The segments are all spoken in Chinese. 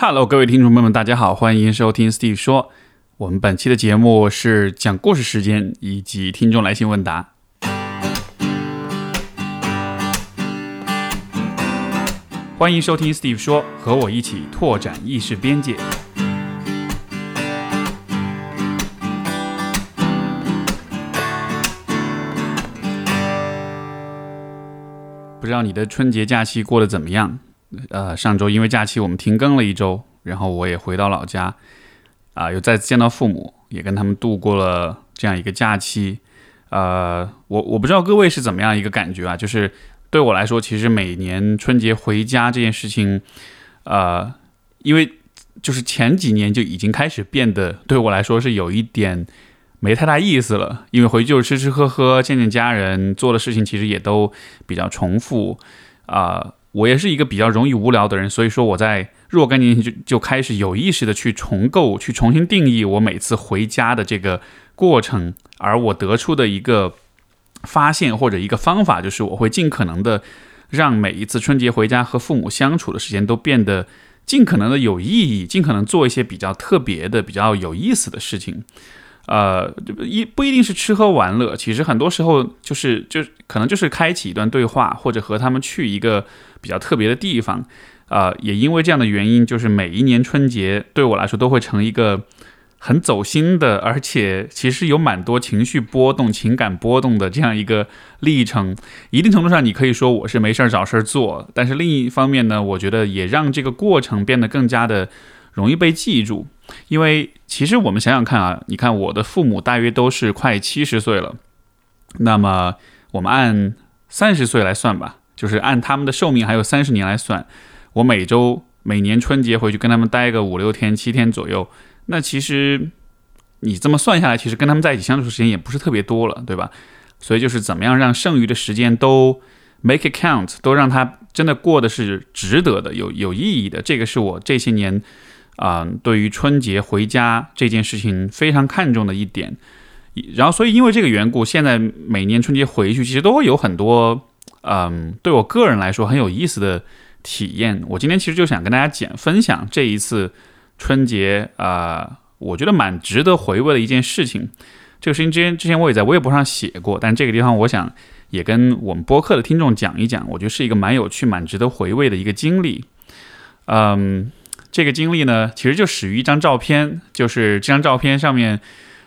Hello，各位听众朋友们，大家好，欢迎收听 Steve 说。我们本期的节目是讲故事时间以及听众来信问答。欢迎收听 Steve 说，和我一起拓展意识边界。不知道你的春节假期过得怎么样？呃，上周因为假期我们停更了一周，然后我也回到老家，啊，又再次见到父母，也跟他们度过了这样一个假期。呃，我我不知道各位是怎么样一个感觉啊？就是对我来说，其实每年春节回家这件事情，呃，因为就是前几年就已经开始变得对我来说是有一点没太大意思了，因为回去就是吃吃喝喝，见见家人，做的事情其实也都比较重复，啊。我也是一个比较容易无聊的人，所以说我在若干年前就就开始有意识的去重构、去重新定义我每次回家的这个过程，而我得出的一个发现或者一个方法，就是我会尽可能的让每一次春节回家和父母相处的时间都变得尽可能的有意义，尽可能做一些比较特别的、比较有意思的事情。呃，一不一定是吃喝玩乐，其实很多时候就是就可能就是开启一段对话，或者和他们去一个比较特别的地方。啊，也因为这样的原因，就是每一年春节对我来说都会成一个很走心的，而且其实有蛮多情绪波动、情感波动的这样一个历程。一定程度上，你可以说我是没事儿找事儿做，但是另一方面呢，我觉得也让这个过程变得更加的容易被记住。因为其实我们想想看啊，你看我的父母大约都是快七十岁了，那么我们按三十岁来算吧，就是按他们的寿命还有三十年来算，我每周每年春节回去跟他们待个五六天、七天左右，那其实你这么算下来，其实跟他们在一起相处时间也不是特别多了，对吧？所以就是怎么样让剩余的时间都 make it count，都让他真的过的是值得的、有有意义的，这个是我这些年。啊，对于春节回家这件事情非常看重的一点，然后所以因为这个缘故，现在每年春节回去其实都会有很多，嗯，对我个人来说很有意思的体验。我今天其实就想跟大家讲分享这一次春节啊，我觉得蛮值得回味的一件事情。这个事情之前之前我也在微博上写过，但这个地方我想也跟我们播客的听众讲一讲，我觉得是一个蛮有趣、蛮值得回味的一个经历。嗯。这个经历呢，其实就始于一张照片，就是这张照片上面，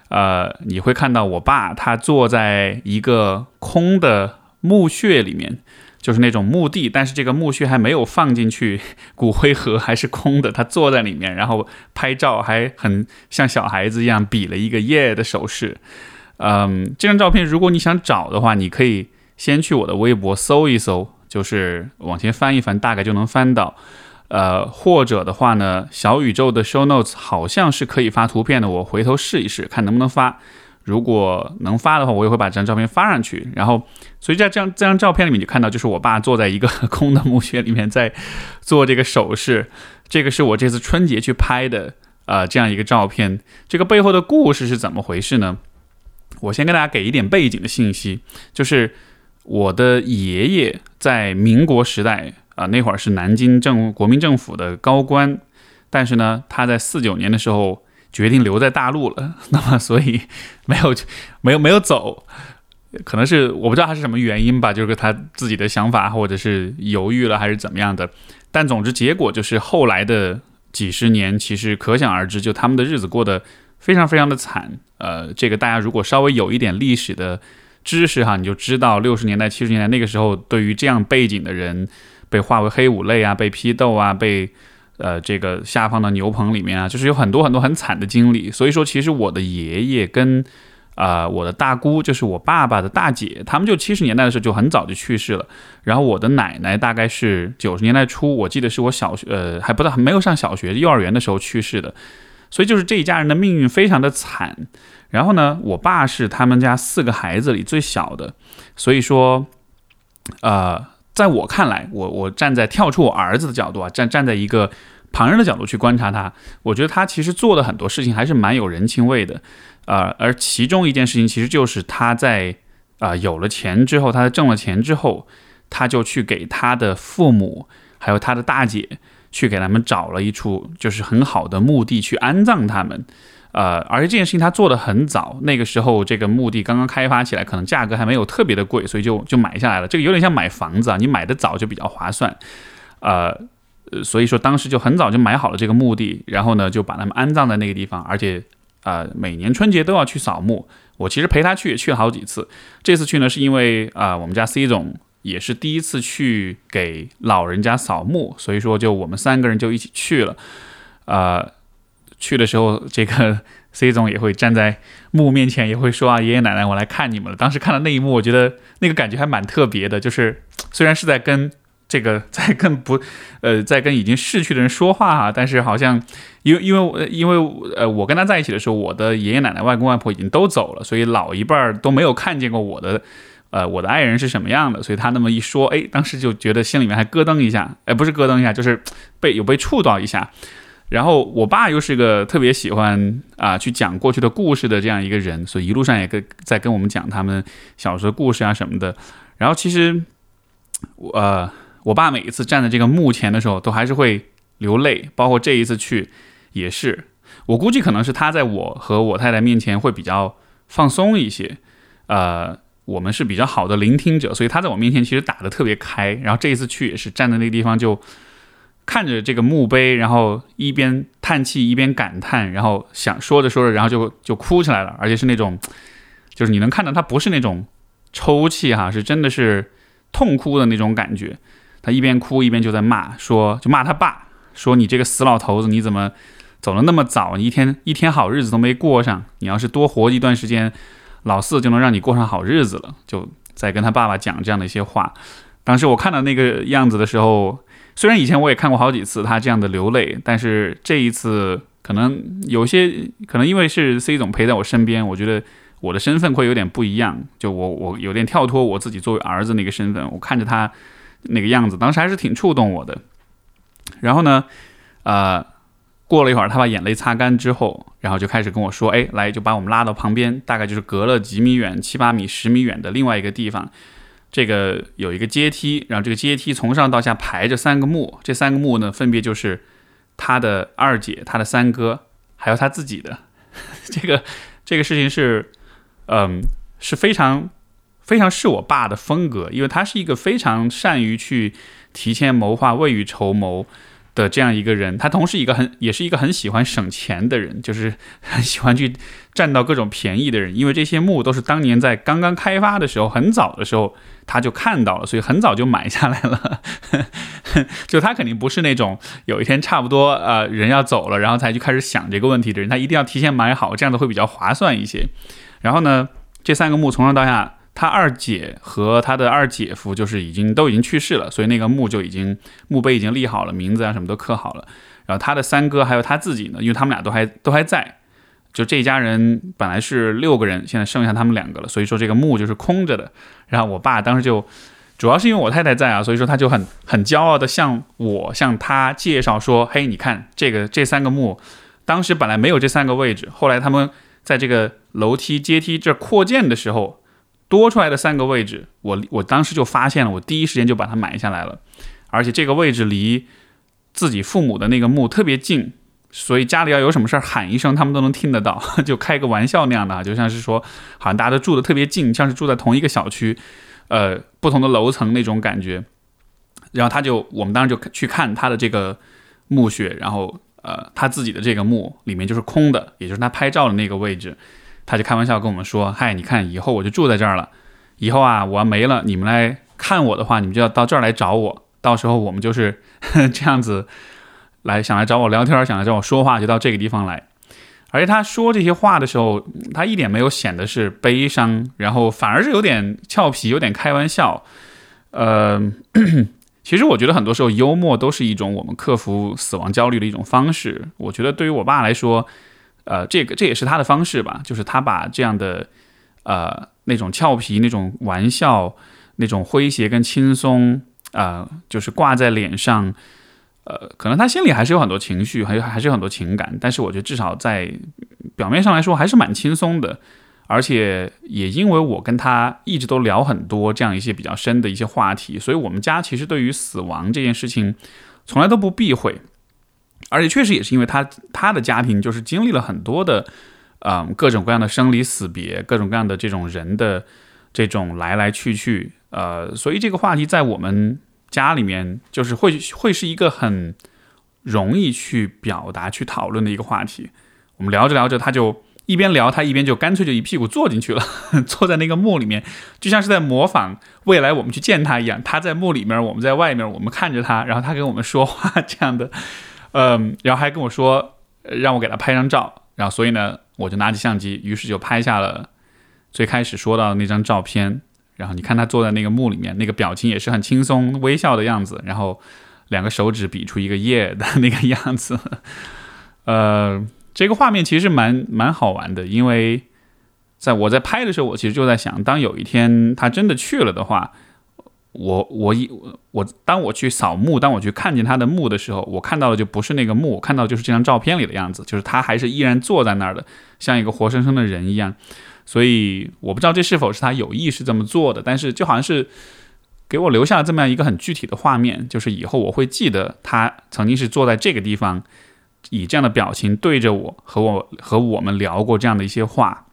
呃，你会看到我爸他坐在一个空的墓穴里面，就是那种墓地，但是这个墓穴还没有放进去 骨灰盒，还是空的，他坐在里面，然后拍照，还很像小孩子一样比了一个耶的手势。嗯，这张照片如果你想找的话，你可以先去我的微博搜一搜，就是往前翻一翻，大概就能翻到。呃，或者的话呢，小宇宙的 show notes 好像是可以发图片的，我回头试一试，看能不能发。如果能发的话，我也会把这张照片发上去。然后，所以在这张这张照片里面，就看到就是我爸坐在一个空的墓穴里面，在做这个手势。这个是我这次春节去拍的，呃，这样一个照片。这个背后的故事是怎么回事呢？我先跟大家给一点背景的信息，就是我的爷爷在民国时代。啊，那会儿是南京政国民政府的高官，但是呢，他在四九年的时候决定留在大陆了，那么所以没有没有没有走，可能是我不知道他是什么原因吧，就是他自己的想法，或者是犹豫了还是怎么样的，但总之结果就是后来的几十年，其实可想而知，就他们的日子过得非常非常的惨。呃，这个大家如果稍微有一点历史的知识哈，你就知道六十年代七十年代那个时候，对于这样背景的人。被划为黑五类啊，被批斗啊，被呃这个下放到牛棚里面啊，就是有很多很多很惨的经历。所以说，其实我的爷爷跟啊我的大姑，就是我爸爸的大姐，他们就七十年代的时候就很早就去世了。然后我的奶奶大概是九十年代初，我记得是我小学呃还不到没有上小学幼儿园的时候去世的。所以就是这一家人的命运非常的惨。然后呢，我爸是他们家四个孩子里最小的，所以说呃。在我看来，我我站在跳出我儿子的角度啊，站站在一个旁人的角度去观察他，我觉得他其实做的很多事情还是蛮有人情味的，呃，而其中一件事情其实就是他在啊有了钱之后，他挣了钱之后，他就去给他的父母还有他的大姐去给他们找了一处就是很好的墓地去安葬他们。呃，而且这件事情他做的很早，那个时候这个墓地刚刚开发起来，可能价格还没有特别的贵，所以就就买下来了。这个有点像买房子啊，你买的早就比较划算。呃，所以说当时就很早就买好了这个墓地，然后呢就把他们安葬在那个地方，而且呃每年春节都要去扫墓。我其实陪他去也去了好几次，这次去呢是因为啊我们家 C 总也是第一次去给老人家扫墓，所以说就我们三个人就一起去了，呃。去的时候，这个 C 总也会站在墓面前，也会说啊，爷爷奶奶，我来看你们了。当时看到那一幕，我觉得那个感觉还蛮特别的，就是 虽然是在跟这个 在跟不呃在跟已经逝去的人说话哈，但是好像因为因为因为呃我跟他在一起的时候，我的爷爷奶奶、外公外婆已经都走了，所以老一辈儿都没有看见过我的呃我的爱人是什么样的，所以他那么一说，哎，当时就觉得心里面还咯噔一下，哎，不是咯噔一下，就是被有被触到一下。然后我爸又是个特别喜欢啊去讲过去的故事的这样一个人，所以一路上也跟在跟我们讲他们小时候故事啊什么的。然后其实，呃，我爸每一次站在这个墓前的时候，都还是会流泪，包括这一次去也是。我估计可能是他在我和我太太面前会比较放松一些，呃，我们是比较好的聆听者，所以他在我面前其实打得特别开。然后这一次去也是站在那个地方就。看着这个墓碑，然后一边叹气一边感叹，然后想说着说着，然后就就哭起来了，而且是那种，就是你能看到他不是那种抽泣哈，是真的是痛哭的那种感觉。他一边哭一边就在骂，说就骂他爸，说你这个死老头子，你怎么走了那么早？你一天一天好日子都没过上，你要是多活一段时间，老四就能让你过上好日子了。就在跟他爸爸讲这样的一些话。当时我看到那个样子的时候。虽然以前我也看过好几次他这样的流泪，但是这一次可能有些可能因为是 C 总陪在我身边，我觉得我的身份会有点不一样，就我我有点跳脱我自己作为儿子那个身份，我看着他那个样子，当时还是挺触动我的。然后呢，呃，过了一会儿，他把眼泪擦干之后，然后就开始跟我说：“哎，来，就把我们拉到旁边，大概就是隔了几米远、七八米、十米远的另外一个地方。”这个有一个阶梯，然后这个阶梯从上到下排着三个墓，这三个墓呢，分别就是他的二姐、他的三哥，还有他自己的。这个这个事情是，嗯，是非常非常是我爸的风格，因为他是一个非常善于去提前谋划、未雨绸缪。的这样一个人，他同时一个很也是一个很喜欢省钱的人，就是很喜欢去占到各种便宜的人。因为这些墓都是当年在刚刚开发的时候，很早的时候他就看到了，所以很早就买下来了。就他肯定不是那种有一天差不多呃人要走了，然后才去开始想这个问题的人。他一定要提前买好，这样子会比较划算一些。然后呢，这三个墓从上到下。他二姐和他的二姐夫就是已经都已经去世了，所以那个墓就已经墓碑已经立好了，名字啊什么都刻好了。然后他的三哥还有他自己呢，因为他们俩都还都还在，就这一家人本来是六个人，现在剩下他们两个了，所以说这个墓就是空着的。然后我爸当时就主要是因为我太太在啊，所以说他就很很骄傲的向我向他介绍说：“嘿，你看这个这三个墓，当时本来没有这三个位置，后来他们在这个楼梯阶梯这扩建的时候。”多出来的三个位置，我我当时就发现了，我第一时间就把它买下来了，而且这个位置离自己父母的那个墓特别近，所以家里要有什么事儿喊一声，他们都能听得到，就开个玩笑那样的，就像是说，好像大家都住的特别近，像是住在同一个小区，呃，不同的楼层那种感觉。然后他就，我们当时就去看他的这个墓穴，然后呃，他自己的这个墓里面就是空的，也就是他拍照的那个位置。他就开玩笑跟我们说：“嗨，你看以后我就住在这儿了。以后啊，我要没了，你们来看我的话，你们就要到这儿来找我。到时候我们就是 这样子来，想来找我聊天，想来找我说话，就到这个地方来。而且他说这些话的时候，他一点没有显得是悲伤，然后反而是有点俏皮，有点开玩笑。呃，其实我觉得很多时候幽默都是一种我们克服死亡焦虑的一种方式。我觉得对于我爸来说。”呃，这个这也是他的方式吧，就是他把这样的呃那种俏皮、那种玩笑、那种诙谐跟轻松啊，就是挂在脸上。呃，可能他心里还是有很多情绪，还有还是有很多情感，但是我觉得至少在表面上来说还是蛮轻松的。而且也因为我跟他一直都聊很多这样一些比较深的一些话题，所以我们家其实对于死亡这件事情从来都不避讳。而且确实也是因为他他的家庭就是经历了很多的，嗯，各种各样的生离死别，各种各样的这种人的这种来来去去，呃，所以这个话题在我们家里面就是会会是一个很容易去表达、去讨论的一个话题。我们聊着聊着，他就一边聊，他一边就干脆就一屁股坐进去了，坐在那个墓里面，就像是在模仿未来我们去见他一样。他在墓里面，我们在外面，我们看着他，然后他跟我们说话，这样的。嗯，然后还跟我说让我给他拍张照，然后所以呢，我就拿起相机，于是就拍下了最开始说到的那张照片。然后你看他坐在那个墓里面，那个表情也是很轻松微笑的样子，然后两个手指比出一个耶的那个样子。呃，这个画面其实蛮蛮好玩的，因为在我在拍的时候，我其实就在想，当有一天他真的去了的话。我我一我当我去扫墓，当我去看见他的墓的时候，我看到的就不是那个墓，看到就是这张照片里的样子，就是他还是依然坐在那儿的，像一个活生生的人一样。所以我不知道这是否是他有意识这么做的，但是就好像是给我留下了这么样一个很具体的画面，就是以后我会记得他曾经是坐在这个地方，以这样的表情对着我和我和我们聊过这样的一些话。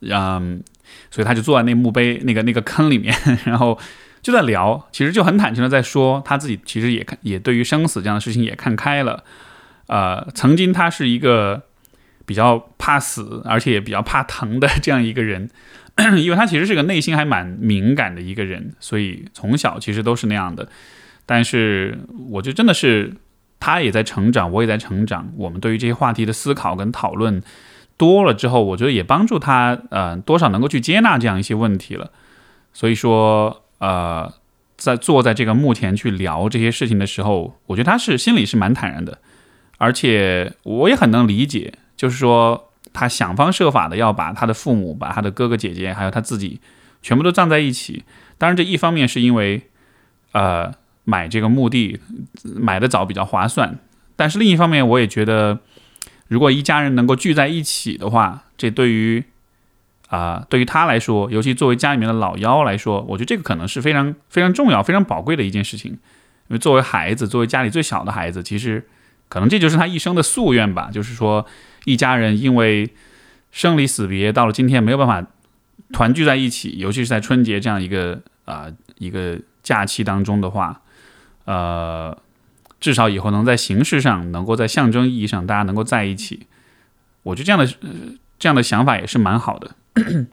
嗯，所以他就坐在那墓碑那个那个坑里面，然后。就在聊，其实就很坦诚的在说他自己，其实也看也对于生死这样的事情也看开了。呃，曾经他是一个比较怕死，而且也比较怕疼的这样一个人，因为他其实是个内心还蛮敏感的一个人，所以从小其实都是那样的。但是我觉得真的是他也在成长，我也在成长，我们对于这些话题的思考跟讨论多了之后，我觉得也帮助他呃多少能够去接纳这样一些问题了。所以说。呃，在坐在这个墓前去聊这些事情的时候，我觉得他是心里是蛮坦然的，而且我也很能理解，就是说他想方设法的要把他的父母、把他的哥哥姐姐还有他自己全部都葬在一起。当然，这一方面是因为呃买这个墓地买的早比较划算，但是另一方面我也觉得，如果一家人能够聚在一起的话，这对于啊，对于他来说，尤其作为家里面的老幺来说，我觉得这个可能是非常非常重要、非常宝贵的一件事情。因为作为孩子，作为家里最小的孩子，其实可能这就是他一生的夙愿吧。就是说，一家人因为生离死别，到了今天没有办法团聚在一起，尤其是在春节这样一个啊一个假期当中的话，呃，至少以后能在形式上，能够在象征意义上，大家能够在一起。我觉得这样的这样的想法也是蛮好的。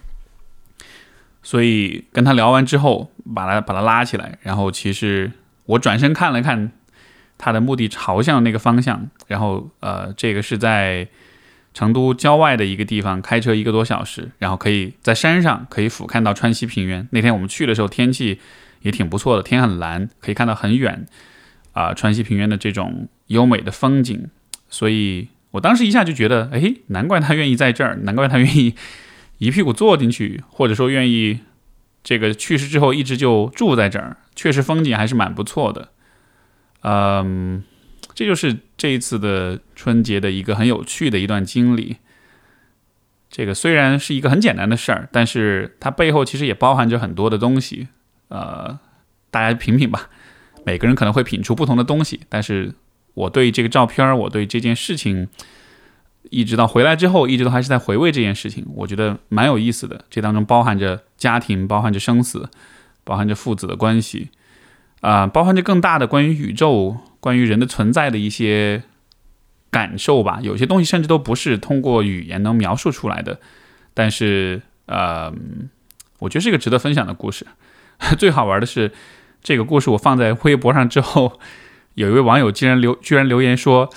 所以跟他聊完之后，把他把他拉起来，然后其实我转身看了看他的墓地朝向那个方向，然后呃，这个是在成都郊外的一个地方，开车一个多小时，然后可以在山上可以俯瞰到川西平原。那天我们去的时候天气也挺不错的，天很蓝，可以看到很远啊川西平原的这种优美的风景。所以我当时一下就觉得，哎，难怪他愿意在这儿，难怪他愿意。一屁股坐进去，或者说愿意这个去世之后一直就住在这儿，确实风景还是蛮不错的。嗯，这就是这一次的春节的一个很有趣的一段经历。这个虽然是一个很简单的事儿，但是它背后其实也包含着很多的东西。呃，大家品品吧，每个人可能会品出不同的东西，但是我对这个照片，我对这件事情。一直到回来之后，一直都还是在回味这件事情，我觉得蛮有意思的。这当中包含着家庭，包含着生死，包含着父子的关系，啊，包含着更大的关于宇宙、关于人的存在的一些感受吧。有些东西甚至都不是通过语言能描述出来的。但是，呃，我觉得是一个值得分享的故事。最好玩的是，这个故事我放在微博上之后，有一位网友竟然留居然留言说。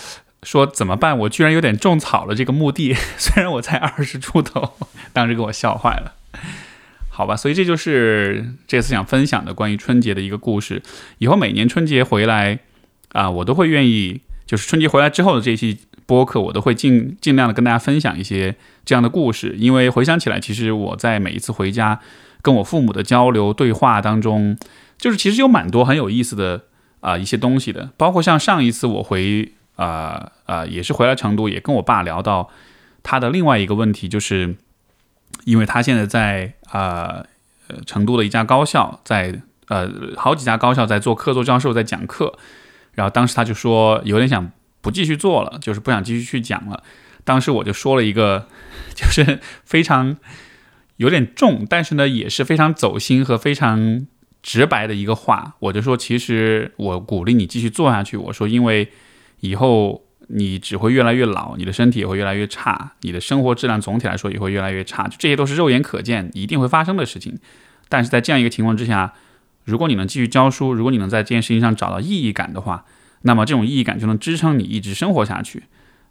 说怎么办？我居然有点种草了这个墓地，虽然我才二十出头，当时给我笑坏了。好吧，所以这就是这次想分享的关于春节的一个故事。以后每年春节回来啊，我都会愿意，就是春节回来之后的这期播客，我都会尽尽量的跟大家分享一些这样的故事。因为回想起来，其实我在每一次回家跟我父母的交流对话当中，就是其实有蛮多很有意思的啊一些东西的，包括像上一次我回。啊啊，也是回来成都，也跟我爸聊到他的另外一个问题，就是因为他现在在啊呃成都的一家高校，在呃好几家高校在做客座教授，在讲课。然后当时他就说有点想不继续做了，就是不想继续去讲了。当时我就说了一个，就是非常有点重，但是呢也是非常走心和非常直白的一个话。我就说，其实我鼓励你继续做下去。我说，因为以后你只会越来越老，你的身体也会越来越差，你的生活质量总体来说也会越来越差。就这些都是肉眼可见、一定会发生的事情。但是在这样一个情况之下，如果你能继续教书，如果你能在这件事情上找到意义感的话，那么这种意义感就能支撑你一直生活下去。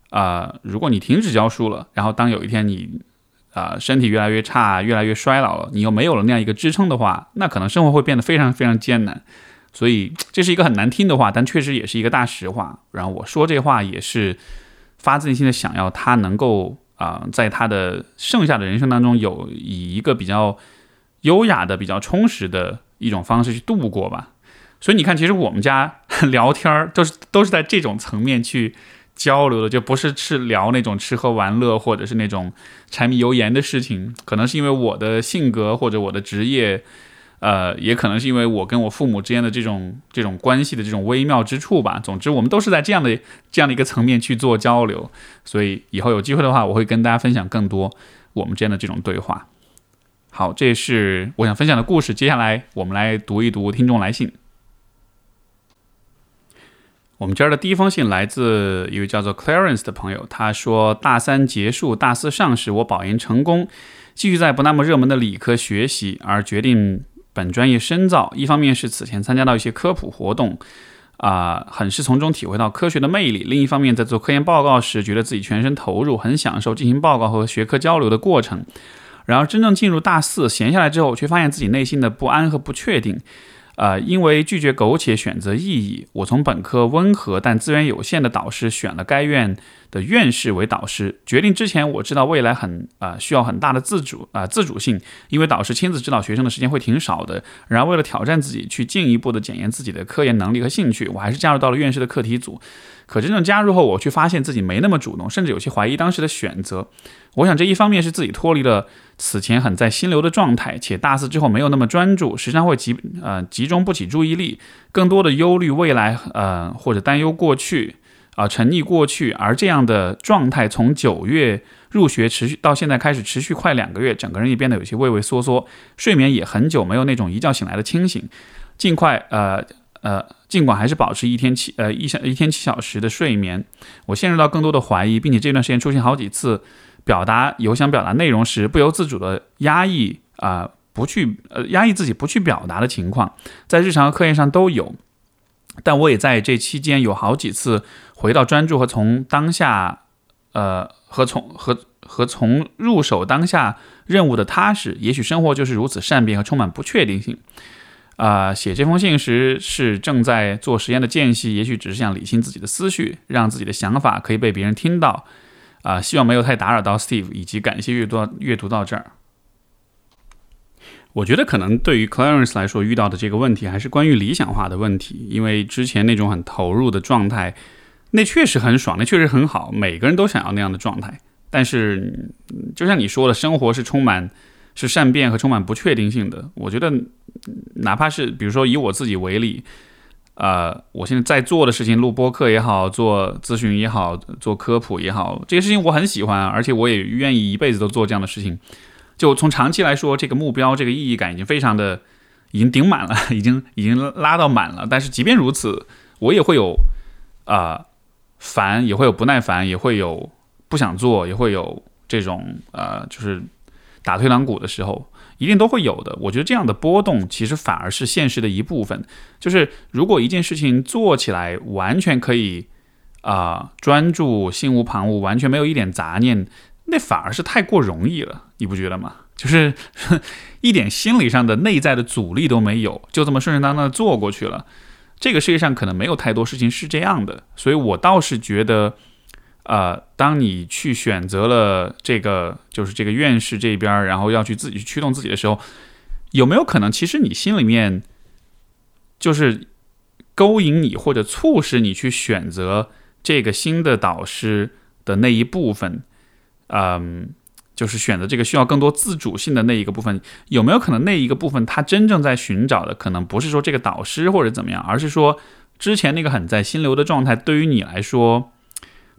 啊，如果你停止教书了，然后当有一天你啊身体越来越差、越来越衰老了，你又没有了那样一个支撑的话，那可能生活会变得非常非常艰难。所以这是一个很难听的话，但确实也是一个大实话。然后我说这话也是发自内心的想要他能够啊，在他的剩下的人生当中有以一个比较优雅的、比较充实的一种方式去度过吧。所以你看，其实我们家 聊天儿都是都是在这种层面去交流的，就不是是聊那种吃喝玩乐或者是那种柴米油盐的事情。可能是因为我的性格或者我的职业。呃，也可能是因为我跟我父母之间的这种这种关系的这种微妙之处吧。总之，我们都是在这样的这样的一个层面去做交流，所以以后有机会的话，我会跟大家分享更多我们之间的这种对话。好，这是我想分享的故事。接下来我们来读一读听众来信。我们这儿的第一封信来自一位叫做 Clarence 的朋友，他说：大三结束，大四上时，我保研成功，继续在不那么热门的理科学习，而决定。本专业深造，一方面是此前参加到一些科普活动，啊，很是从中体会到科学的魅力；另一方面，在做科研报告时，觉得自己全身投入，很享受进行报告和学科交流的过程。然而，真正进入大四，闲下来之后，却发现自己内心的不安和不确定。呃，因为拒绝苟且，选择意义，我从本科温和但资源有限的导师选了该院的院士为导师。决定之前，我知道未来很啊需要很大的自主啊自主性，因为导师亲自指导学生的时间会挺少的。然而，为了挑战自己，去进一步的检验自己的科研能力和兴趣，我还是加入到了院士的课题组。可真正加入后，我却发现自己没那么主动，甚至有些怀疑当时的选择。我想这一方面是自己脱离了此前很在心流的状态，且大四之后没有那么专注，时常会集呃集中不起注意力，更多的忧虑未来呃或者担忧过去啊沉溺过去，而这样的状态从九月入学持续到现在开始持续快两个月，整个人也变得有些畏畏缩缩，睡眠也很久没有那种一觉醒来的清醒，尽快呃。呃，尽管还是保持一天七呃一小一天七小时的睡眠，我陷入到更多的怀疑，并且这段时间出现好几次表达有想表达内容时不由自主的压抑啊，不去呃压抑自己不去表达的情况，在日常和课业上都有。但我也在这期间有好几次回到专注和从当下呃和从和和从入手当下任务的踏实。也许生活就是如此善变和充满不确定性。啊，写这封信时是正在做实验的间隙，也许只是想理清自己的思绪，让自己的想法可以被别人听到。啊，希望没有太打扰到 Steve，以及感谢阅读阅读到这儿。我觉得可能对于 Clarence 来说，遇到的这个问题还是关于理想化的问题，因为之前那种很投入的状态，那确实很爽，那确实很好，每个人都想要那样的状态。但是，就像你说的，生活是充满。是善变和充满不确定性的。我觉得，哪怕是比如说以我自己为例，呃，我现在在做的事情，录播课也好，做咨询也好，做科普也好，这些事情我很喜欢，而且我也愿意一辈子都做这样的事情。就从长期来说，这个目标、这个意义感已经非常的，已经顶满了，已经已经拉到满了。但是即便如此，我也会有啊烦，也会有不耐烦，也会有不想做，也会有这种呃，就是。打退堂鼓的时候，一定都会有的。我觉得这样的波动其实反而是现实的一部分。就是如果一件事情做起来完全可以啊专注、心无旁骛、完全没有一点杂念，那反而是太过容易了，你不觉得吗？就是 一点心理上的内在的阻力都没有，就这么顺顺当当的做过去了。这个世界上可能没有太多事情是这样的，所以我倒是觉得。呃，当你去选择了这个，就是这个院士这边，然后要去自己去驱动自己的时候，有没有可能，其实你心里面就是勾引你或者促使你去选择这个新的导师的那一部分，嗯，就是选择这个需要更多自主性的那一个部分，有没有可能那一个部分他真正在寻找的，可能不是说这个导师或者怎么样，而是说之前那个很在心流的状态对于你来说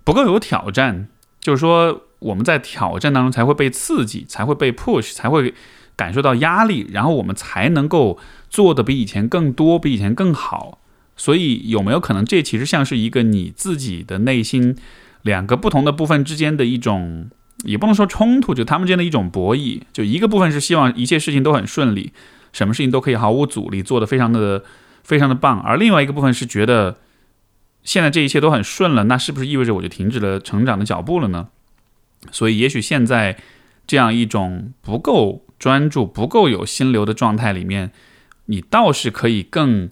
不够有挑战，就是说我们在挑战当中才会被刺激，才会被 push，才会感受到压力，然后我们才能够做的比以前更多，比以前更好。所以有没有可能这其实像是一个你自己的内心两个不同的部分之间的一种，也不能说冲突，就他们之间的一种博弈。就一个部分是希望一切事情都很顺利，什么事情都可以毫无阻力，做得非常的。非常的棒，而另外一个部分是觉得现在这一切都很顺了，那是不是意味着我就停止了成长的脚步了呢？所以，也许现在这样一种不够专注、不够有心流的状态里面，你倒是可以更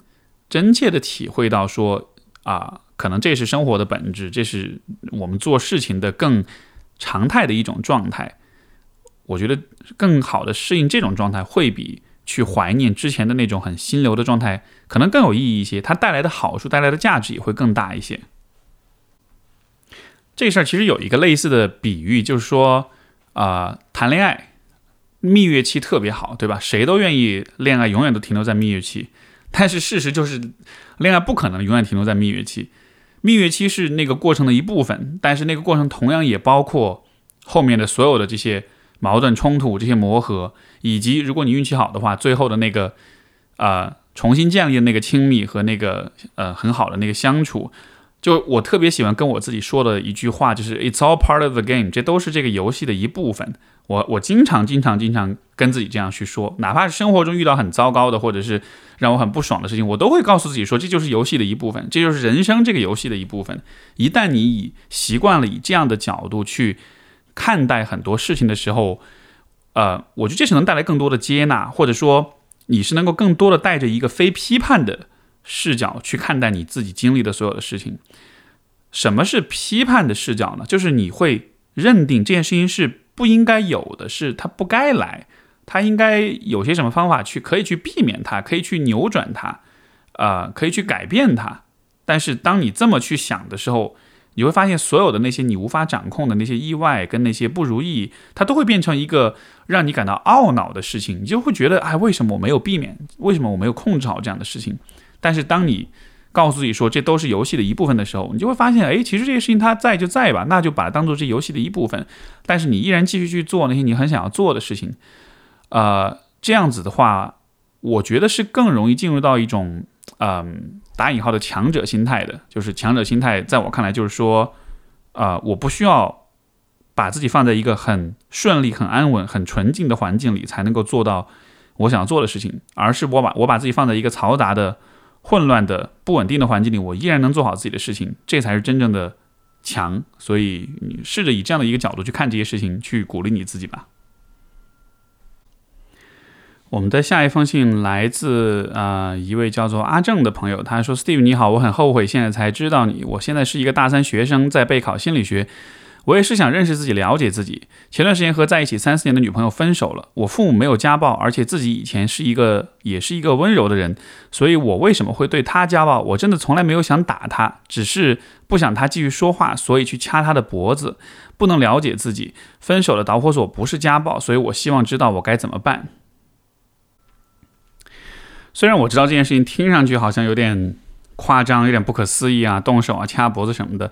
真切的体会到说啊，可能这是生活的本质，这是我们做事情的更常态的一种状态。我觉得更好的适应这种状态，会比。去怀念之前的那种很心流的状态，可能更有意义一些。它带来的好处、带来的价值也会更大一些。这事儿其实有一个类似的比喻，就是说，啊，谈恋爱蜜月期特别好，对吧？谁都愿意恋爱永远都停留在蜜月期。但是事实就是，恋爱不可能永远停留在蜜月期。蜜月期是那个过程的一部分，但是那个过程同样也包括后面的所有的这些矛盾冲突、这些磨合。以及，如果你运气好的话，最后的那个，呃，重新建立的那个亲密和那个呃很好的那个相处，就我特别喜欢跟我自己说的一句话，就是 "It's all part of the game"，这都是这个游戏的一部分。我我经常经常经常跟自己这样去说，哪怕是生活中遇到很糟糕的或者是让我很不爽的事情，我都会告诉自己说，这就是游戏的一部分，这就是人生这个游戏的一部分。一旦你以习惯了以这样的角度去看待很多事情的时候，呃，我觉得这是能带来更多的接纳，或者说你是能够更多的带着一个非批判的视角去看待你自己经历的所有的事情。什么是批判的视角呢？就是你会认定这件事情是不应该有的，是它不该来，它应该有些什么方法去可以去避免它，可以去扭转它，呃，可以去改变它。但是当你这么去想的时候，你会发现，所有的那些你无法掌控的那些意外跟那些不如意，它都会变成一个让你感到懊恼的事情。你就会觉得，哎，为什么我没有避免？为什么我没有控制好这样的事情？但是当你告诉自己说这都是游戏的一部分的时候，你就会发现，哎，其实这些事情它在就在吧，那就把它当做这游戏的一部分。但是你依然继续去做那些你很想要做的事情。呃，这样子的话，我觉得是更容易进入到一种，嗯。打引号的强者心态的，就是强者心态，在我看来就是说，啊，我不需要把自己放在一个很顺利、很安稳、很纯净的环境里才能够做到我想做的事情，而是我把我把自己放在一个嘈杂的、混乱的、不稳定的环境里，我依然能做好自己的事情，这才是真正的强。所以，你试着以这样的一个角度去看这些事情，去鼓励你自己吧。我们的下一封信来自啊一位叫做阿正的朋友，他说：“Steve 你好，我很后悔现在才知道你。我现在是一个大三学生，在备考心理学。我也是想认识自己，了解自己。前段时间和在一起三四年的女朋友分手了。我父母没有家暴，而且自己以前是一个也是一个温柔的人，所以我为什么会对他家暴？我真的从来没有想打他，只是不想他继续说话，所以去掐他的脖子。不能了解自己，分手的导火索不是家暴，所以我希望知道我该怎么办。”虽然我知道这件事情听上去好像有点夸张，有点不可思议啊，动手啊，掐脖子什么的，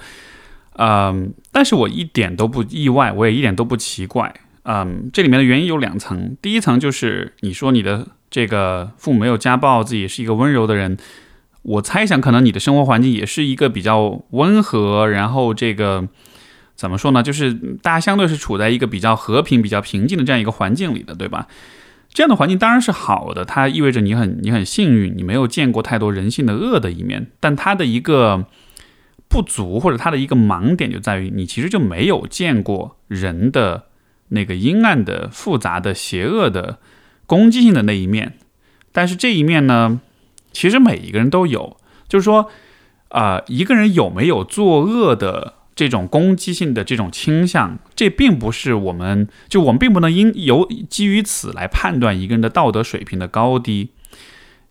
嗯，但是我一点都不意外，我也一点都不奇怪，嗯，这里面的原因有两层，第一层就是你说你的这个父母没有家暴，自己是一个温柔的人，我猜想可能你的生活环境也是一个比较温和，然后这个怎么说呢，就是大家相对是处在一个比较和平、比较平静的这样一个环境里的，对吧？这样的环境当然是好的，它意味着你很你很幸运，你没有见过太多人性的恶的一面。但它的一个不足或者它的一个盲点就在于，你其实就没有见过人的那个阴暗的、复杂的、邪恶的、攻击性的那一面。但是这一面呢，其实每一个人都有。就是说，啊，一个人有没有作恶的？这种攻击性的这种倾向，这并不是我们就我们并不能因由基于此来判断一个人的道德水平的高低，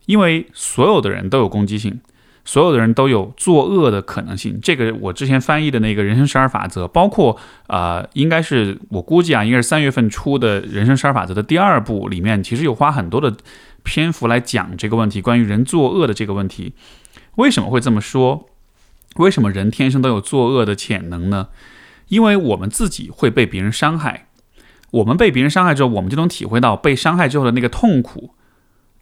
因为所有的人都有攻击性，所有的人都有作恶的可能性。这个我之前翻译的那个人生十二法则，包括啊，应该是我估计啊，应该是三月份出的人生十二法则的第二部里面，其实有花很多的篇幅来讲这个问题，关于人作恶的这个问题。为什么会这么说？为什么人天生都有作恶的潜能呢？因为我们自己会被别人伤害，我们被别人伤害之后，我们就能体会到被伤害之后的那个痛苦，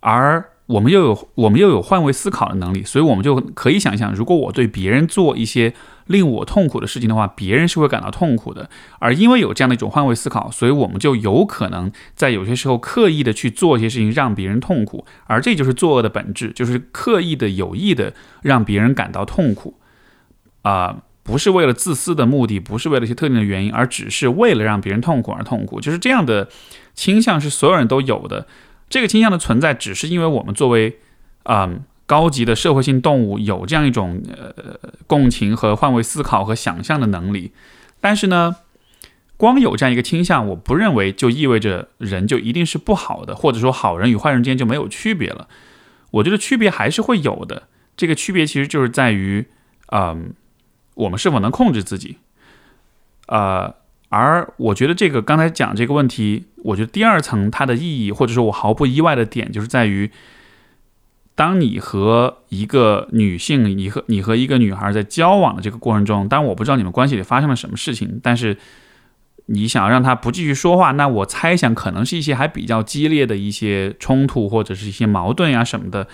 而。我们又有我们又有换位思考的能力，所以我们就可以想象，如果我对别人做一些令我痛苦的事情的话，别人是会感到痛苦的。而因为有这样的一种换位思考，所以我们就有可能在有些时候刻意的去做一些事情让别人痛苦，而这就是作恶的本质，就是刻意的有意的让别人感到痛苦，啊，不是为了自私的目的，不是为了一些特定的原因，而只是为了让别人痛苦而痛苦，就是这样的倾向是所有人都有的。这个倾向的存在，只是因为我们作为，嗯，高级的社会性动物，有这样一种呃共情和换位思考和想象的能力。但是呢，光有这样一个倾向，我不认为就意味着人就一定是不好的，或者说好人与坏人之间就没有区别了。我觉得区别还是会有的。这个区别其实就是在于，嗯，我们是否能控制自己，呃。而我觉得这个刚才讲这个问题，我觉得第二层它的意义，或者说我毫不意外的点，就是在于，当你和一个女性，你和你和一个女孩在交往的这个过程中，当然我不知道你们关系里发生了什么事情，但是你想让她不继续说话，那我猜想可能是一些还比较激烈的一些冲突或者是一些矛盾呀什么的。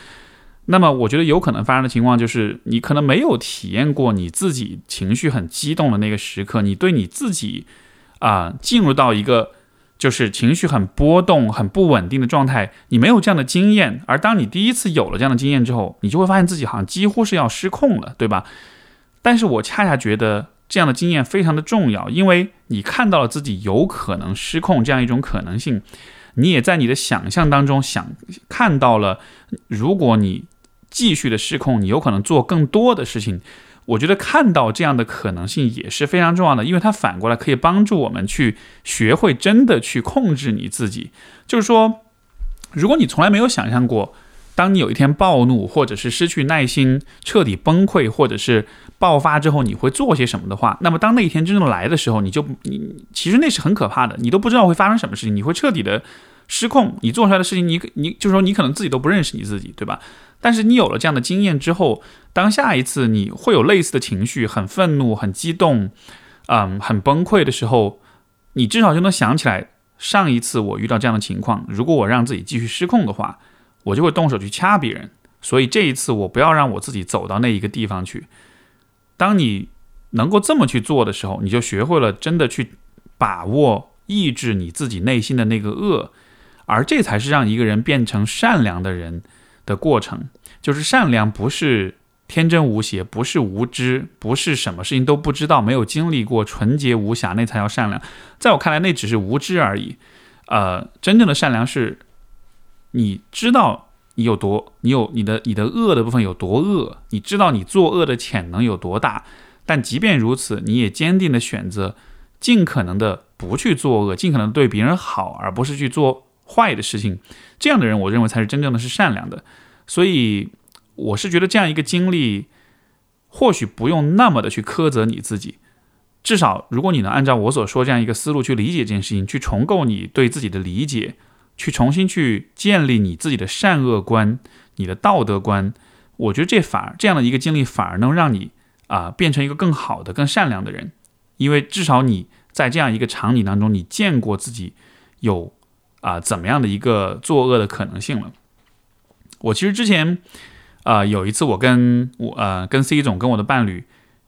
那么，我觉得有可能发生的情况就是，你可能没有体验过你自己情绪很激动的那个时刻，你对你自己。啊，进入到一个就是情绪很波动、很不稳定的状态，你没有这样的经验。而当你第一次有了这样的经验之后，你就会发现自己好像几乎是要失控了，对吧？但是我恰恰觉得这样的经验非常的重要，因为你看到了自己有可能失控这样一种可能性，你也在你的想象当中想看到了，如果你继续的失控，你有可能做更多的事情。我觉得看到这样的可能性也是非常重要的，因为它反过来可以帮助我们去学会真的去控制你自己。就是说，如果你从来没有想象过，当你有一天暴怒，或者是失去耐心、彻底崩溃，或者是爆发之后，你会做些什么的话，那么当那一天真正来的时候，你就你其实那是很可怕的，你都不知道会发生什么事情，你会彻底的失控，你做出来的事情，你你就是说你可能自己都不认识你自己，对吧？但是你有了这样的经验之后，当下一次你会有类似的情绪，很愤怒、很激动，嗯，很崩溃的时候，你至少就能想起来，上一次我遇到这样的情况，如果我让自己继续失控的话，我就会动手去掐别人。所以这一次我不要让我自己走到那一个地方去。当你能够这么去做的时候，你就学会了真的去把握、抑制你自己内心的那个恶，而这才是让一个人变成善良的人。的过程就是善良，不是天真无邪，不是无知，不是什么事情都不知道、没有经历过、纯洁无瑕，那才叫善良。在我看来，那只是无知而已。呃，真正的善良是，你知道你有多，你有你的你的恶的部分有多恶，你知道你作恶的潜能有多大，但即便如此，你也坚定的选择尽可能的不去作恶，尽可能对别人好，而不是去做坏的事情。这样的人，我认为才是真正的是善良的。所以，我是觉得这样一个经历，或许不用那么的去苛责你自己。至少，如果你能按照我所说这样一个思路去理解这件事情，去重构你对自己的理解，去重新去建立你自己的善恶观、你的道德观，我觉得这反而这样的一个经历反而能让你啊变成一个更好的、更善良的人。因为至少你在这样一个场景当中，你见过自己有。啊，怎么样的一个作恶的可能性了？我其实之前，啊，有一次我跟我呃跟 C 总跟我的伴侣